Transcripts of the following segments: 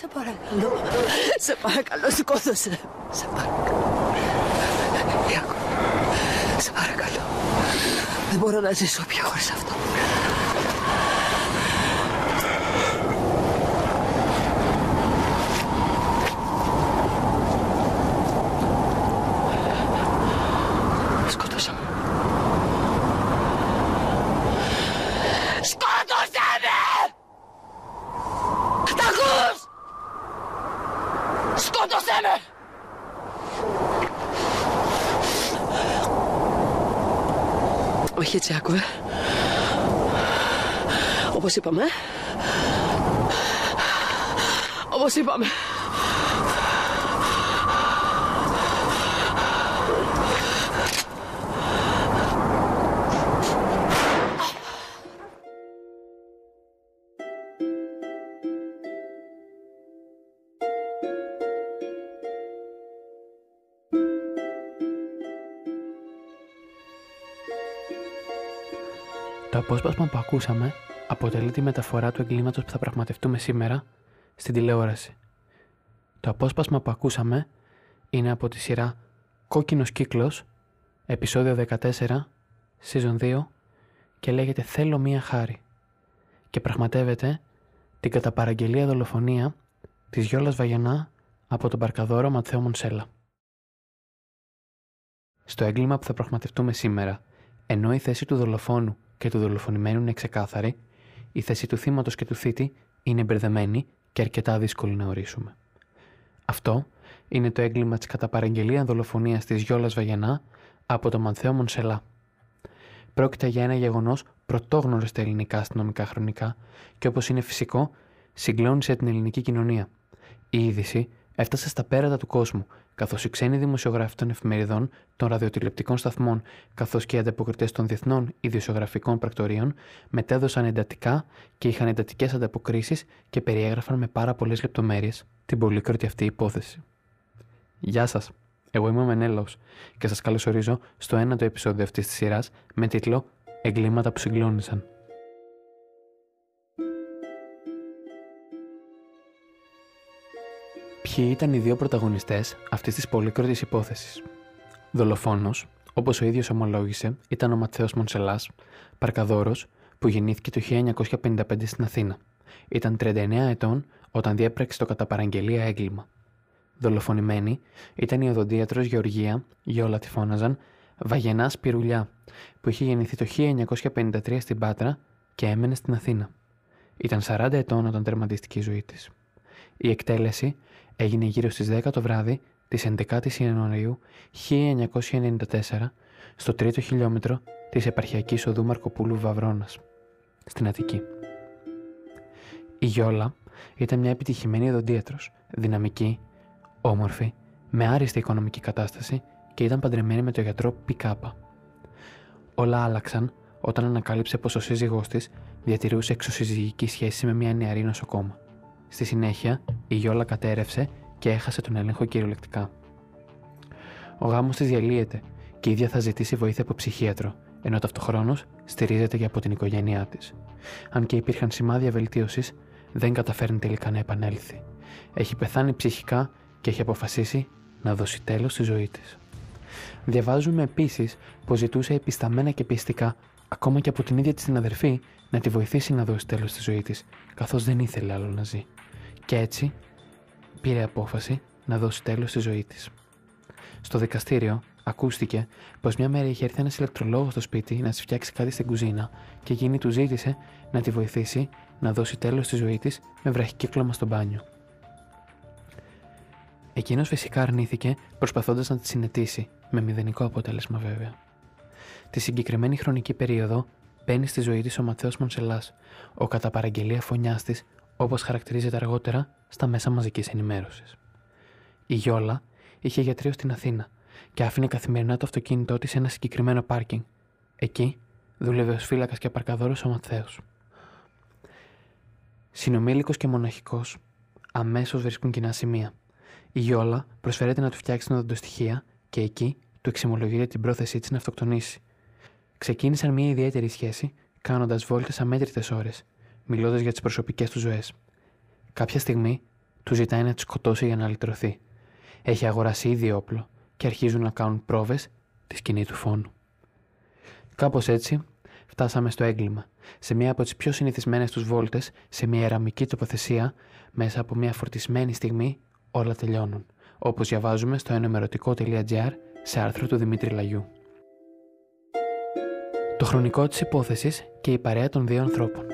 Σε παρακαλώ. Σε παρακαλώ, σηκώθωσε. Σε παρακαλώ. Ιάκο, σε παρακαλώ. Δεν μπορώ να ζήσω πια χωρίς αυτό. Σκότωσα με. Σκότωσε με! Τα ακούς! Σκότωσέ με! Όχι έτσι άκουε. Όπως είπαμε. Όπως είπαμε. Απόσπασμα που ακούσαμε αποτελεί τη μεταφορά του εγκλήματος που θα πραγματευτούμε σήμερα στην τηλεόραση. Το απόσπασμα που ακούσαμε είναι από τη σειρά «Κόκκινος κύκλος», επεισόδιο 14, season 2 και λέγεται «Θέλω μία χάρη» και πραγματεύεται την καταπαραγγελία δολοφονία της Γιώλας Βαγιανά από τον παρκαδόρο Ματθαίο Μονσέλα. Στο έγκλημα που θα πραγματευτούμε σήμερα, ενώ η θέση του δολοφόνου και του δολοφονημένου είναι ξεκάθαρη, η θέση του θύματος και του θήτη είναι μπερδεμένη και αρκετά δύσκολη να ορίσουμε. Αυτό είναι το έγκλημα της καταπαραγγελία δολοφονίας της Γιώλα Βαγιανά από τον Μανθέο Μονσελά. Πρόκειται για ένα γεγονός πρωτόγνωρος στα ελληνικά αστυνομικά χρονικά και όπως είναι φυσικό, συγκλώνησε την ελληνική κοινωνία. Η είδηση έφτασε στα πέρατα του κόσμου, καθώς οι ξένοι δημοσιογράφοι των εφημεριδών, των ραδιοτηλεπτικών σταθμών, καθώς και οι ανταποκριτές των διεθνών ιδιοσιογραφικών πρακτορείων μετέδωσαν εντατικά και είχαν εντατικές ανταποκρίσεις και περιέγραφαν με πάρα πολλές λεπτομέρειες την πολύκροτη αυτή υπόθεση. Γεια σας. Εγώ είμαι ο Μενέλο και σας καλωσορίζω στο ένατο επεισόδιο αυτής της σειράς με τίτλο Εγκλήματα που συγκλώνησαν. Ποιοι ήταν οι δύο πρωταγωνιστές αυτής της πολύκροτης υπόθεσης; Δολοφόνος, όπως ο ίδιος ομολόγησε, ήταν ο Ματθαίος Μονσελάς, παρκαδόρος που γεννήθηκε το 1955 στην Αθήνα. Ήταν 39 ετών όταν διέπραξε το κατά παραγγελία έγκλημα. Δολοφονημένη ήταν η οδοντίατρος Γεωργία, Γιόλα τη φώναζαν, Βαγενά Σπυρουλιά, που είχε γεννηθεί το 1953 στην Πάτρα και έμενε στην Αθήνα. Ήταν 40 ετών όταν τερματίστηκε η ζωή της. Η εκτέλεση έγινε γύρω στις 10 το βράδυ της 11ης Ιανουαρίου 1994 στο τρίτο χιλιόμετρο της επαρχιακής οδού Μαρκοπούλου Βαυρώνας, στην Αττική. Η Γιόλα ήταν μια επιτυχημένη οδοντίατρος, δυναμική, όμορφη, με άριστη οικονομική κατάσταση και ήταν παντρεμένη με τον γιατρό Πικάπα. Όλα άλλαξαν όταν ανακάλυψε πως ο σύζυγός της διατηρούσε εξωσυζυγική σχέση με μια νεαρή νοσοκόμα. Στη συνέχεια, η Γιόλα κατέρευσε και έχασε τον έλεγχο κυριολεκτικά. Ο γάμος της διαλύεται και η ίδια θα ζητήσει βοήθεια από ψυχίατρο, ενώ ταυτοχρόνως στηρίζεται και από την οικογένειά της. Αν και υπήρχαν σημάδια βελτίωσης, δεν καταφέρνει τελικά να επανέλθει. Έχει πεθάνει ψυχικά και έχει αποφασίσει να δώσει τέλος στη ζωή της. Διαβάζουμε επίσης πως ζητούσε επισταμένα και πιστικά, ακόμα και από την ίδια της την αδερφή, να τη βοηθήσει να δώσει τέλος στη ζωή της, καθώς δεν ήθελε άλλο να ζει. Και έτσι πήρε απόφαση να δώσει τέλος στη ζωή της. Στο δικαστήριο ακούστηκε πως μια μέρα είχε έρθει ένας ηλεκτρολόγος στο σπίτι να της φτιάξει κάτι στην κουζίνα και εκείνη του ζήτησε να τη βοηθήσει να δώσει τέλος στη ζωή της με βραχικύκλωμα στο μπάνιο. Εκείνος φυσικά αρνήθηκε προσπαθώντας να τη συνετίσει, με μηδενικό αποτέλεσμα βέβαια. Τη συγκεκριμένη χρονική περίοδο μπαίνει στη ζωή της ο Ματθαίο Μονσελάς, ο κατά παραγγελία φωνιάς της, όπως χαρακτηρίζεται αργότερα στα μέσα μαζικής ενημέρωσης. Η Γιόλα είχε γιατρείο στην Αθήνα και άφηνε καθημερινά το αυτοκίνητό της σε ένα συγκεκριμένο πάρκινγκ. Εκεί δούλευε ως φύλακας και παρκαδόρο ο Ματθαίο. Συνομήλικος και μοναχικός, αμέσως βρίσκουν κοινά σημεία. Η Γιόλα προσφέρεται να του φτιάξει την οδοντοστοιχεία και εκεί του εξομολογείται την πρόθεσή της να αυτοκτονήσει. Ξεκίνησαν μια ιδιαίτερη σχέση, κάνοντας βόλτες αμέτρητες ώρες, μιλώντας για τις προσωπικές του ζωές. Κάποια στιγμή του ζητάει να τη σκοτώσει για να λυτρωθεί. Έχει αγοράσει ήδη όπλο και αρχίζουν να κάνουν πρόβες τη σκηνή του φόνου. Κάπως έτσι φτάσαμε στο έγκλημα, σε μία από τις πιο συνηθισμένες τους βόλτες, σε μια εραμική τοποθεσία, μέσα από μια φορτισμένη στιγμή όλα τελειώνουν, όπως διαβάζουμε στο ενημερωτικό.gr σε άρθρο του Δημήτρη Λαγιού. Το χρονικό της υπόθεσης και η παρέα των δύο ανθρώπων.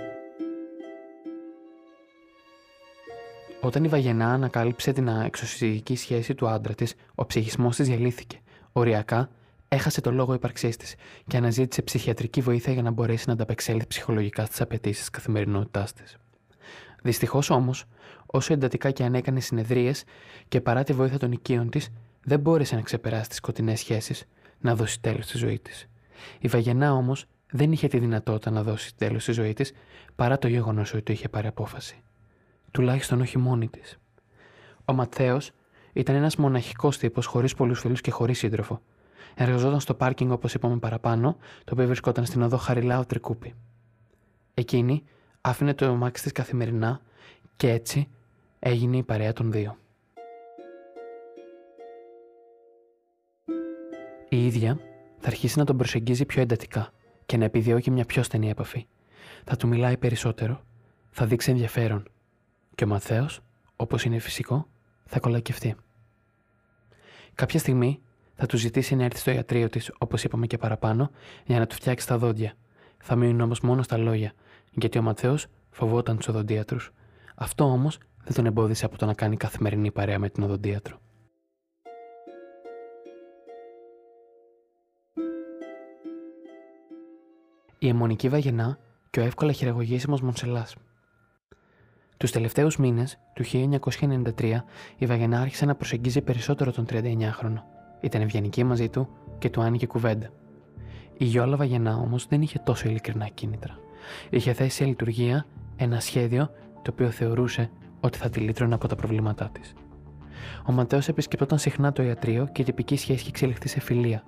Όταν η Βαγενά ανακάλυψε την εξωσυζυγική σχέση του άντρα της, ο ψυχισμός της διαλύθηκε. Οριακά έχασε το λόγο ύπαρξής της και αναζήτησε ψυχιατρική βοήθεια για να μπορέσει να ανταπεξέλθει ψυχολογικά στις απαιτήσεις της καθημερινότητάς της. Δυστυχώς όμως, όσο εντατικά και αν έκανε συνεδρίες και παρά τη βοήθεια των οικείων της, δεν μπόρεσε να ξεπεράσει τις σκοτεινές σχέσεις, να δώσει τέλος στη ζωή της. Η Βαγενά όμως δεν είχε τη δυνατότητα να δώσει τέλος στη ζωή της παρά το γεγονός ότι το είχε πάρει απόφαση. Τουλάχιστον όχι μόνη της. Ο Ματθαίος ήταν ένας μοναχικός τύπος χωρίς πολλούς φίλους και χωρίς σύντροφο. Εργαζόταν στο πάρκινγκ όπως είπαμε παραπάνω, το οποίο βρισκόταν στην οδό Χαριλάου Τρικούπη. Εκείνη άφηνε το αμάξι της καθημερινά και έτσι έγινε η παρέα των δύο. Η ίδια θα αρχίσει να τον προσεγγίζει πιο εντατικά και να επιδιώκει μια πιο στενή επαφή. Θα του μιλάει περισσότερο, θα δείξει ενδιαφέρον και ο Μαθαίος, όπως είναι φυσικό, θα κολακευτεί. Κάποια στιγμή θα του ζητήσει να έρθει στο ιατρείο της, όπως είπαμε και παραπάνω, για να του φτιάξει τα δόντια. Θα μείνουν όμως μόνο στα λόγια, γιατί ο Ματθαίο φοβόταν τους οδοντίατρους. Αυτό όμως δεν τον εμπόδισε από το να κάνει καθημερινή παρέα με την οδοντίατρο. Η αιμονική βαγενά και ο εύκολα χειραγωγήσιμος Μονσελάς. Τους τελευταίους μήνες του 1993 η Βαγενά άρχισε να προσεγγίζει περισσότερο τον 39χρονο. Ήταν ευγενική μαζί του και του άνοιγε κουβέντα. Η Γιόλα Βαγενά όμως δεν είχε τόσο ειλικρινά κίνητρα. Είχε θέσει σε λειτουργία ένα σχέδιο το οποίο θεωρούσε ότι θα τη λύτρωνε από τα προβλήματά της. Ο Ματέος επισκεπτόταν συχνά το ιατρείο και η τυπική σχέση είχε εξελιχθεί σε φιλία.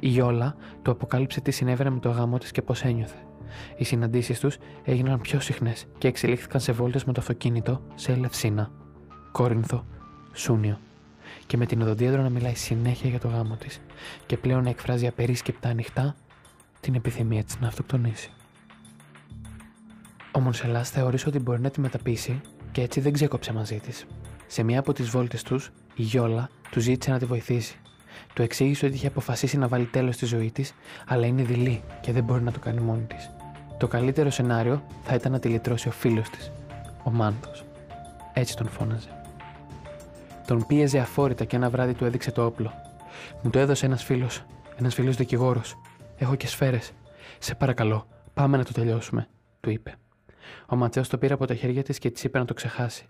Η Γιόλα του αποκάλυψε τι συνέβαινε με το γάμο της και πώς ένιωθε. Οι συναντήσεις τους έγιναν πιο συχνές και εξελίχθηκαν σε βόλτες με το αυτοκίνητο σε Ελευσίνα, Κόρινθο, Σούνιο και με την οδοντίατρο να μιλάει συνέχεια για το γάμο της και πλέον να εκφράζει απερίσκεπτα ανοιχτά την επιθυμία της να αυτοκτονήσει. Ο Μονσελάς θεώρησε ότι μπορεί να τη μεταπίσει και έτσι δεν ξέκοψε μαζί της. Σε μία από τις βόλτες τους, η Γιόλα του ζήτησε να τη βοηθήσει. Του εξήγησε ότι είχε αποφασίσει να βάλει τέλος στη ζωή της, αλλά είναι δειλή και δεν μπορεί να το κάνει μόνη της. Το καλύτερο σενάριο θα ήταν να τη λυτρώσει ο φίλος της, ο Μάνθο. Έτσι τον φώναζε. Τον πίεζε αφόρητα και ένα βράδυ του έδειξε το όπλο. Μου το έδωσε ένας φίλος, ένας φίλος δικηγόρος. Έχω και σφαίρες. Σε παρακαλώ, πάμε να το τελειώσουμε, του είπε. Ο Ματσέος το πήρε από τα χέρια της και της είπε να το ξεχάσει.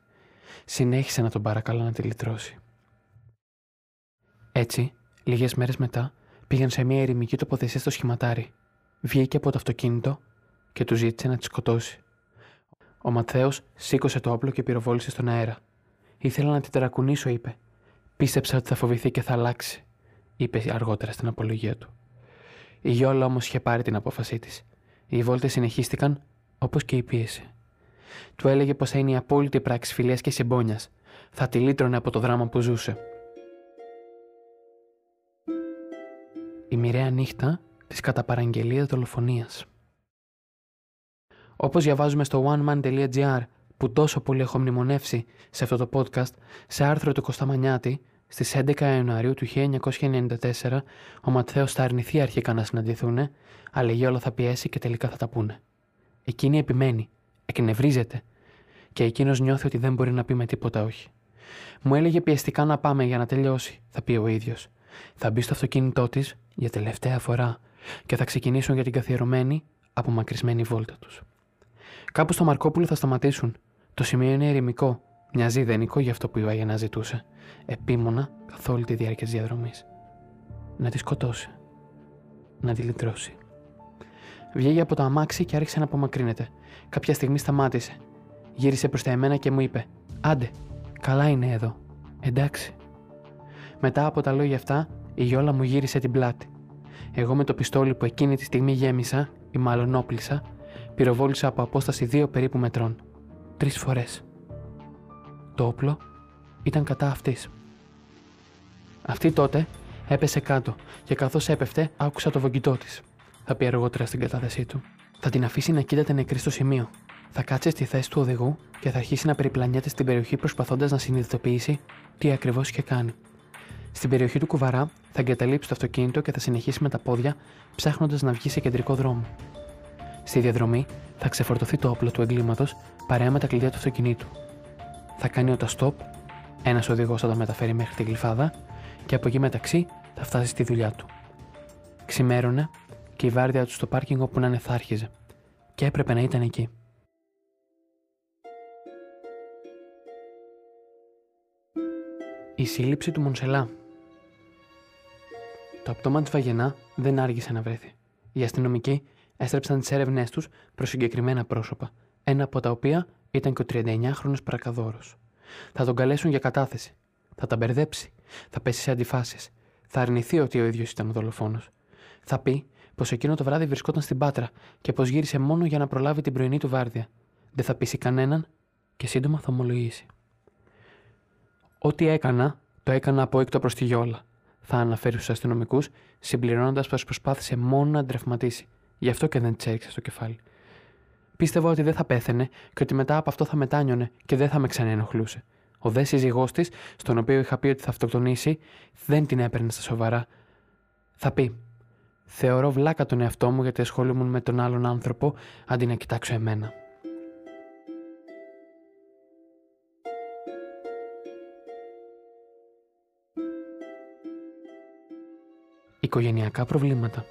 Συνέχισε να τον παρακαλώ να τη λυτρώσει. Έτσι, λίγες μέρες μετά, πήγαν σε μια ερημική τοποθεσία στο σχηματάρι. Βγήκε από το αυτοκίνητο και του ζήτησε να τη σκοτώσει. Ο Ματθαίος σήκωσε το όπλο και πυροβόλησε στον αέρα. Ήθελα να την τερακουνήσω, είπε. Πίστεψα ότι θα φοβηθεί και θα αλλάξει, είπε αργότερα στην απολογία του. Η Γιόλα όμως είχε πάρει την απόφασή της. Οι βόλτες συνεχίστηκαν όπως και η πίεση. Του έλεγε πως θα είναι η απόλυτη πράξη φιλίας και συμπόνιας. Θα τη λύτρωνε από το δράμα που ζούσε. Μοιραία νύχτα της κατά παραγγελία δολοφονίας. Όπως διαβάζουμε στο oneman.gr που τόσο πολύ έχω μνημονεύσει σε αυτό το podcast, σε άρθρο του Κωνσταμανιάτη, στις 11 Ιανουαρίου του 1994, ο Ματθαίος θα αρνηθεί αρχικά να συναντηθούν, αλλά η Γιόλα θα πιέσει και τελικά θα τα πούνε. Εκείνη επιμένει, εκνευρίζεται και εκείνος νιώθει ότι δεν μπορεί να πει με τίποτα όχι. Μου έλεγε πιεστικά να πάμε για να τελειώσει, θα πει ο ίδιος. Θα μπει στο αυτοκίνητό της για τελευταία φορά και θα ξεκινήσουν για την καθιερωμένη, απομακρυσμένη βόλτα τους. Κάπου στο Μαρκόπουλο θα σταματήσουν. Το σημείο είναι ερημικό. Μοιάζει ιδανικό για αυτό που η Βαγενά ζητούσε. Επίμονα καθ' όλη τη διάρκεια της διαδρομής. Να τη σκοτώσει. Να τη λυτρώσει. Βγήκε από το αμάξι και άρχισε να απομακρύνεται. Κάποια στιγμή σταμάτησε. Γύρισε προς τα εμένα και μου είπε: Άντε, καλά είναι εδώ. Εντάξει. Μετά από τα λόγια αυτά, η Γιόλα μου γύρισε την πλάτη. Εγώ με το πιστόλι που εκείνη τη στιγμή γέμισα, ή μάλλον όπλησα, πυροβόλησα από απόσταση δύο περίπου μετρών. Τρεις φορές. Το όπλο ήταν κατά αυτής. Αυτή τότε έπεσε κάτω και καθώς έπεφτε, άκουσα το βογγητό της. Θα πει αργότερα στην κατάθεσή του. Θα την αφήσει να κοίταται νεκρή στο σημείο. Θα κάτσει στη θέση του οδηγού και θα αρχίσει να περιπλανιέται στην περιοχή προσπαθώντας να συνειδητοποιήσει τι ακριβώς είχε κάνει. Στην περιοχή του κουβαρά θα εγκαταλείψει το αυτοκίνητο και θα συνεχίσει με τα πόδια, ψάχνοντας να βγει σε κεντρικό δρόμο. Στη διαδρομή θα ξεφορτωθεί το όπλο του εγκλήματος παρέα με τα κλειδιά του αυτοκινήτου. Θα κάνει stop, ένας οδηγός θα το μεταφέρει μέχρι την γλυφάδα και από εκεί μεταξύ θα φτάσει στη δουλειά του. Ξημέρωνε και η βάρδια του στο πάρκινγκ όπου να είναι θα άρχιζε. Και έπρεπε να ήταν εκεί. Η σύλληψη του Μονσελά. Το απτώμα της Βαγενά δεν άργησε να βρέθει. Οι αστυνομικοί έστρεψαν τις έρευνές τους προς συγκεκριμένα πρόσωπα, ένα από τα οποία ήταν και ο 39χρονο παρακαδόρο. Θα τον καλέσουν για κατάθεση. Θα τα μπερδέψει. Θα πέσει σε αντιφάσεις. Θα αρνηθεί ότι ο ίδιος ήταν ο δολοφόνος. Θα πει πως εκείνο το βράδυ βρισκόταν στην Πάτρα και πως γύρισε μόνο για να προλάβει την πρωινή του βάρδια. Δεν θα πείσει κανέναν και σύντομα θα ομολογήσει. Ό,τι έκανα, το έκανα από έκτο προς τη γιόλα, θα αναφέρει στους αστυνομικούς, συμπληρώνοντας πως προσπάθησε μόνο να ντρευματίσει. Γι' αυτό και δεν τη έριξε στο κεφάλι. Πίστευα ότι δεν θα πέθαινε και ότι μετά από αυτό θα μετάνιωνε και δεν θα με ξαναενοχλούσε. Ο δε σύζυγός της, στον οποίο είχα πει ότι θα αυτοκτονήσει, δεν την έπαιρνε στα σοβαρά. Θα πει: Θεωρώ βλάκα τον εαυτό μου γιατί ασχολούμουν με τον άλλον άνθρωπο αντί να κοιτάξω εμένα. Οικογενειακά προβλήματα.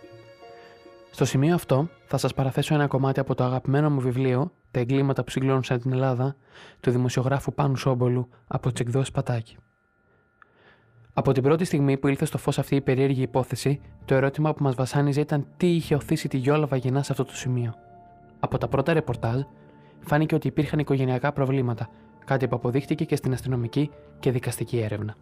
Στο σημείο αυτό θα σας παραθέσω ένα κομμάτι από το αγαπημένο μου βιβλίο «Τα εγκλήματα που συγκλώνουσαν την Ελλάδα» του δημοσιογράφου Πάνου Σόμπολου από τις εκδόσεις Πατάκη. Από την πρώτη στιγμή που ήλθε στο φως αυτή η περίεργη υπόθεση, το ερώτημα που μας βασάνιζε ήταν τι είχε οθήσει τη Γιόλα Βαγενά σε αυτό το σημείο. Από τα πρώτα ρεπορτάζ, φάνηκε ότι υπήρχαν οικογενειακά προβλήματα, κάτι που αποδείχτηκε και στην αστυνομική και δικαστική έρευνα.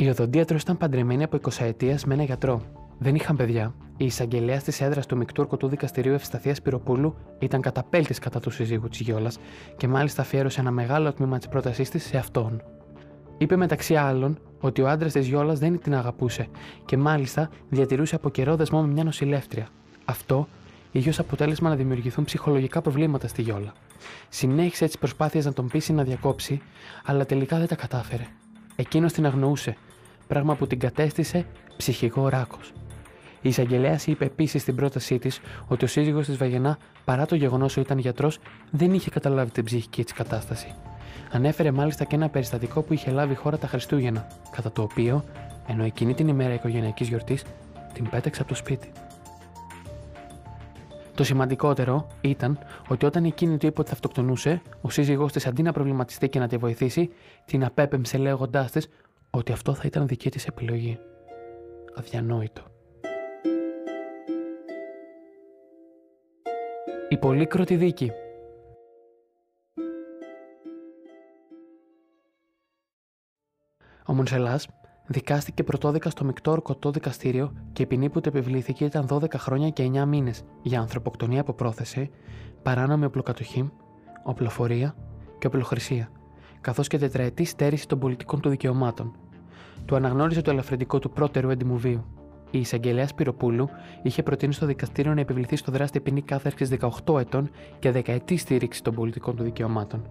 Η οδοντίατρο ήταν παντρεμένη από 20 ετία με ένα γιατρό. Δεν είχαν παιδιά. Η εισαγγελέα της έδρας του Μικτούρκου του Δικαστηρίου Ευσταθίας Πυροπούλου ήταν καταπέλτης κατά του συζύγου της Γιόλα και μάλιστα αφιέρωσε ένα μεγάλο τμήμα της πρότασής της σε αυτόν. Είπε μεταξύ άλλων ότι ο άντρας της Γιόλα δεν την αγαπούσε και μάλιστα διατηρούσε από καιρό δεσμό με μια νοσηλεύτρια. Αυτό είχε ω αποτέλεσμα να δημιουργηθούν ψυχολογικά προβλήματα στη Γιόλα. Συνέχισε τις προσπάθειες να τον πείσει να διακόψει, αλλά τελικά δεν τα κατάφερε. Εκείνος την αγνοούσε, πράγμα που την κατέστησε ψυχικό ράκος. Η εισαγγελέας είπε επίσης στην πρότασή της ότι ο σύζυγος της Βαγενά, παρά το γεγονός ότι ήταν γιατρός, δεν είχε καταλάβει την ψυχική της κατάσταση. Ανέφερε μάλιστα και ένα περιστατικό που είχε λάβει η χώρα τα Χριστούγεννα, κατά το οποίο, ενώ εκείνη την ημέρα οικογενειακής γιορτής, την πέταξε από το σπίτι. Το σημαντικότερο ήταν ότι όταν εκείνη του είπε ότι θα αυτοκτονούσε, ο σύζυγός της αντί να προβληματιστεί και να τη βοηθήσει, την απέπεμψε λέγοντάς της ότι αυτό θα ήταν δική της επιλογή. Αδιανόητο. Η πολύκροτη δίκη Ο Μονσελάς δικάστηκε πρωτόδικα στο μεικτό ορκωτό δικαστήριο και η ποινή που του επιβλήθηκε ήταν 12 χρόνια και 9 μήνες για ανθρωποκτονία από πρόθεση, παράνομη οπλοκατοχή, οπλοφορία και οπλοχρησία, καθώς και τετραετή στέρηση των πολιτικών του δικαιωμάτων. Του αναγνώρισε το ελαφρυντικό του πρώτερου έντιμου βίου. Η εισαγγελέα Πυροπούλου είχε προτείνει στο δικαστήριο να επιβληθεί στο δράστη ποινή κάθερξη 18 ετών και δεκαετή στήριξη των πολιτικών του δικαιωμάτων.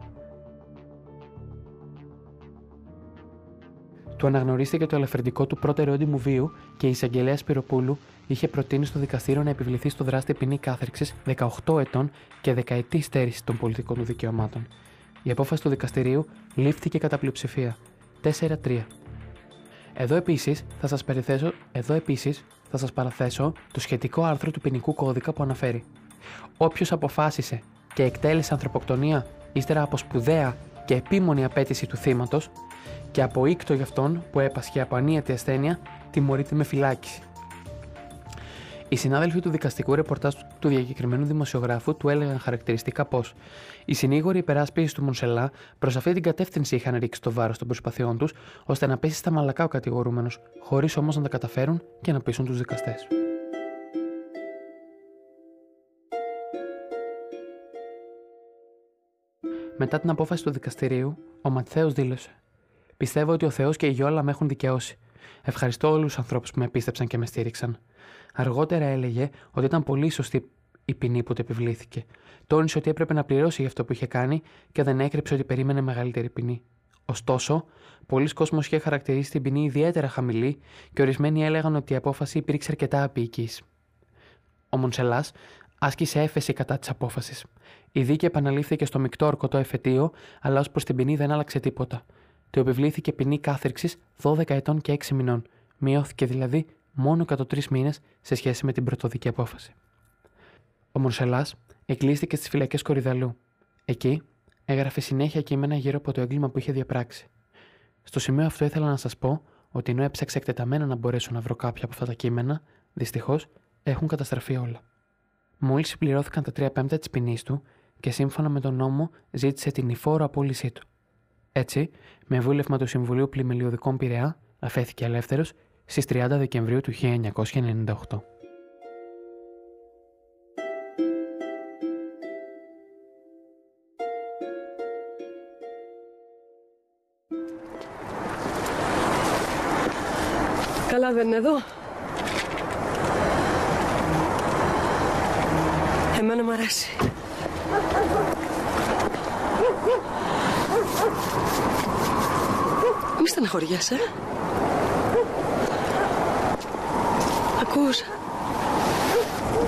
Του αναγνωρίστηκε το ελαφρυντικό του πρώτερο έντιμου βίου και η εισαγγελέα Σπυροπούλου είχε προτείνει στο δικαστήριο να επιβληθεί στο δράστη ποινή κάθερξη 18 ετών και δεκαετή στέρηση των πολιτικών του δικαιωμάτων. Η απόφαση του δικαστηρίου λήφθηκε κατά πλειοψηφία. 4-3. Εδώ επίσης θα σας περιθέσω, εδώ επίσης θα σας παραθέσω το σχετικό άρθρο του ποινικού κώδικα που αναφέρει. Όποιος αποφάσισε και εκτέλεσε ανθρωποκτονία ύστερα από σπουδαία και επίμονη απέτηση του θύματος και από ήκτο για αυτόν που έπασχε από ανίατη ασθένεια τιμωρείται με φυλάκιση. Οι συνάδελφοι του δικαστικού ρεπορτάζ του διακεκριμένου δημοσιογράφου του έλεγαν χαρακτηριστικά πως οι συνήγοροι υπεράσπιση του Μονσελά προς αυτή την κατεύθυνση είχαν ρίξει το βάρος των προσπαθειών τους ώστε να πέσει στα μαλακά ο κατηγορούμενος, χωρίς όμως να τα καταφέρουν και να πείσουν τους δικαστές. Μετά την απόφαση του δικαστηρίου, ο Ματθαίος δήλωσε: Πιστεύω ότι ο Θεός και η Γιόλα με έχουν δικαιώσει. Ευχαριστώ όλους τους ανθρώπους που με πίστεψαν και με στήριξαν. Αργότερα έλεγε ότι ήταν πολύ σωστή η ποινή που του επιβλήθηκε. Τόνισε ότι έπρεπε να πληρώσει για αυτό που είχε κάνει και δεν έκρυψε ότι περίμενε μεγαλύτερη ποινή. Ωστόσο, πολλοί κόσμοι είχε χαρακτηρίσει την ποινή ιδιαίτερα χαμηλή και ορισμένοι έλεγαν ότι η απόφαση υπήρξε αρκετά απειική. Ο Μονσελάς άσκησε έφεση κατά της απόφασης. Η δίκη επαναλήφθηκε στο μεικτό ορκωτό εφετείο, αλλά ως προς την ποινή δεν άλλαξε τίποτα. Του επιβλήθηκε ποινή κάθερξης 12 ετών και 6 μηνών. Μειώθηκε δηλαδή μόνο κατά τρει μήνες σε σχέση με την πρωτοδική απόφαση. Ο Μονσελά εκκλείστηκε στις φυλακές Κορυδαλού. Εκεί έγραφε συνέχεια κείμενα γύρω από το έγκλημα που είχε διαπράξει. Στο σημείο αυτό ήθελα να σας πω ότι ενώ έψαξα εκτεταμένα να μπορέσω να βρω κάποια από αυτά τα κείμενα, δυστυχώς έχουν καταστραφεί όλα. Μόλις συμπληρώθηκαν τα τρία πέμπτα της ποινής του και σύμφωνα με τον νόμο ζήτησε την υφόρο απόλυσή του. Έτσι, με βούλευμα του Συμβουλίου Πλημελιωδικών Πειραιά, αφέθηκε ελεύθερος στις 30 Δεκεμβρίου του 1998. Καλά δεν είναι εδώ. Εμένα μου αρέσει. Μη στεναχωριέσαι. ε. Ακούς.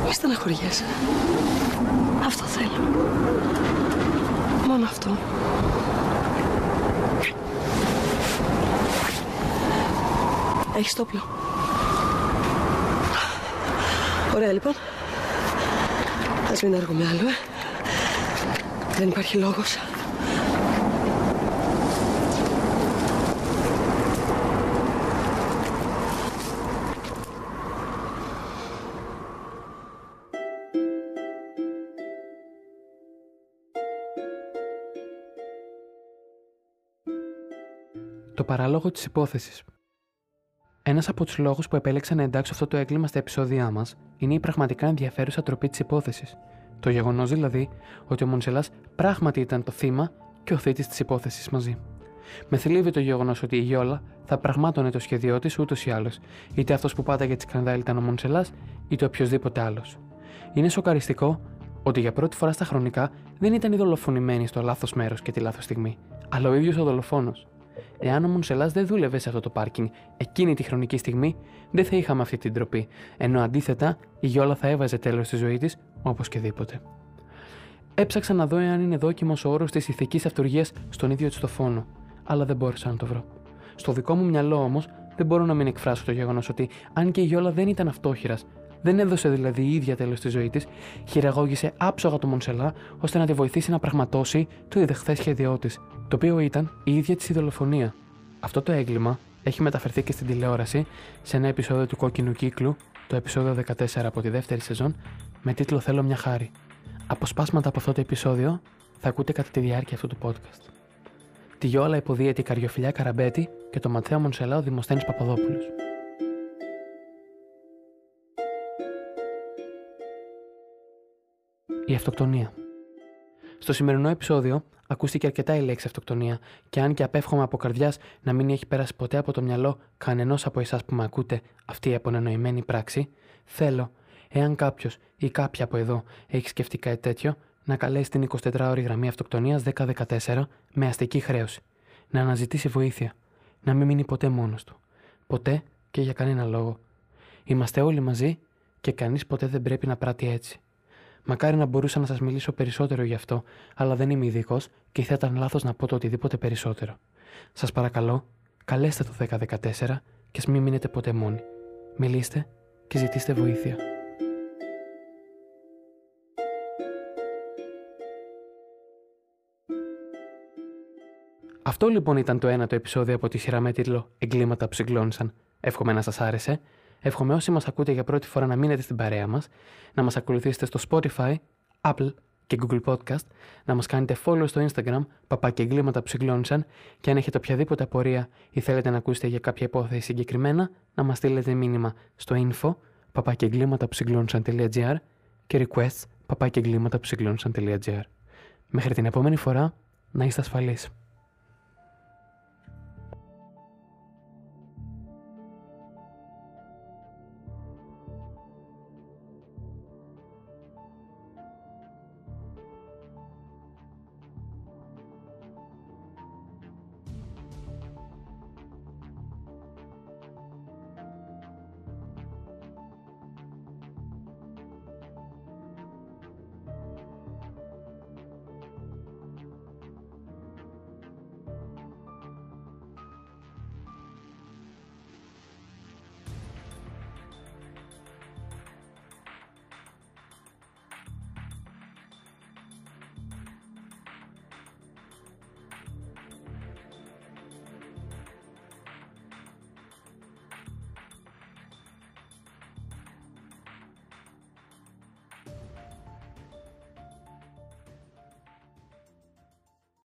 Μη στεναχωριέσαι. Αυτό θέλω. Μόνο αυτό. Έχεις το όπλο. Ωραία λοιπόν. Ας μην έργομαι άλλο, ε. Δεν υπάρχει λόγος. Το παράλογο της υπόθεσης. Ένας από τους λόγους που επέλεξα να εντάξω αυτό το έγκλημα στα επεισόδια μας είναι η πραγματικά ενδιαφέρουσα τροπή της υπόθεσης. Το γεγονός δηλαδή ότι ο Μονσελάς πράγματι ήταν το θύμα και ο θήτης της υπόθεσης μαζί. Με θλίβει το γεγονός ότι η Γιόλα θα πραγμάτωνε το σχέδιό της ούτως ή άλλως, είτε αυτός που πάταγε τη σκανδάλη ήταν ο Μονσελάς, είτε οποιοδήποτε άλλος. Είναι σοκαριστικό ότι για πρώτη φορά στα χρονικά δεν ήταν η δολοφονημένη στο λάθος μέρος και τη λάθος στιγμή, αλλά ο ίδιος ο δολοφόνος. Εάν ο Μονσελάς δεν δούλευε σε αυτό το πάρκινγκ εκείνη τη χρονική στιγμή, δεν θα είχαμε αυτή την τροπή, ενώ αντίθετα η Γιόλα θα έβαζε τέλος στη ζωή της οπωσδήποτε. Έψαξα να δω εάν είναι δόκιμος ο όρος της ηθικής αυτοργίας στον ίδιο της το φόνο, αλλά δεν μπόρεσα να το βρω. Στο δικό μου μυαλό όμως δεν μπορώ να μην εκφράσω το γεγονός ότι αν και η Γιόλα δεν ήταν αυτόχειρας, δεν έδωσε δηλαδή η ίδια τέλος στη ζωή της, χειραγώγησε άψογα το Μονσελά ώστε να τη βοηθήσει να πραγματώσει το ιδεχθές σχέδιό της, το οποίο ήταν η ίδια της η δολοφονία. Αυτό το έγκλημα έχει μεταφερθεί και στην τηλεόραση σε ένα επεισόδιο του Κόκκινου Κύκλου, το επεισόδιο 14 από τη δεύτερη σεζόν, με τίτλο Θέλω μια χάρη. Αποσπάσματα από αυτό το επεισόδιο θα ακούτε κατά τη διάρκεια αυτού του podcast. Τη Γιόλα υποδίεται η Καριοφιλιά Καραμπέτη και το Ματθαίο Μονσελά ο Δημοσθένης Παπαδόπουλος. Η αυτοκτονία. Στο σημερινό επεισόδιο ακούστηκε αρκετά η λέξη αυτοκτονία, και αν και απέφχομαι από καρδιάς να μην έχει πέρασει ποτέ από το μυαλό κανενός από εσάς που με ακούτε αυτή η απονενοημένη πράξη, θέλω, εάν κάποιος ή κάποια από εδώ έχει σκεφτεί κάτι τέτοιο, να καλέσει την 24ωρη γραμμή αυτοκτονίας 1014 με αστική χρέωση. Να αναζητήσει βοήθεια. Να μην μείνει ποτέ μόνος του. Ποτέ και για κανένα λόγο. Είμαστε όλοι μαζί και κανείς ποτέ δεν πρέπει να πράττει έτσι. Μακάρι να μπορούσα να σας μιλήσω περισσότερο γι' αυτό, αλλά δεν είμαι ειδικός και θα ήταν λάθος να πω το οτιδήποτε περισσότερο. Σας παρακαλώ, καλέστε το 1014 και μην μείνετε ποτέ μόνοι. Μιλήστε και ζητήστε βοήθεια. Αυτό λοιπόν ήταν το ένατο επεισόδιο από τη σειρά με τίτλο Εγκλήματα που συγκλώνησαν. Εύχομαι να σας άρεσε. Εύχομαι όσοι μας ακούτε για πρώτη φορά να μείνετε στην παρέα μας, να μας ακολουθήσετε στο Spotify, Apple και Google Podcast, να μας κάνετε follow στο Instagram, παπάκια εγκλήματα που συγκλώνησαν, και αν έχετε οποιαδήποτε απορία ή θέλετε να ακούσετε για κάποια υπόθεση συγκεκριμένα, να μας στείλετε μήνυμα στο info παπάκια εγκλήματα που συγκλώνησαν.gr και requests παπάκια εγκλήματα που συγκλώνησαν.gr. Μέχρι την επόμενη φορά, Να είστε ασφαλείς.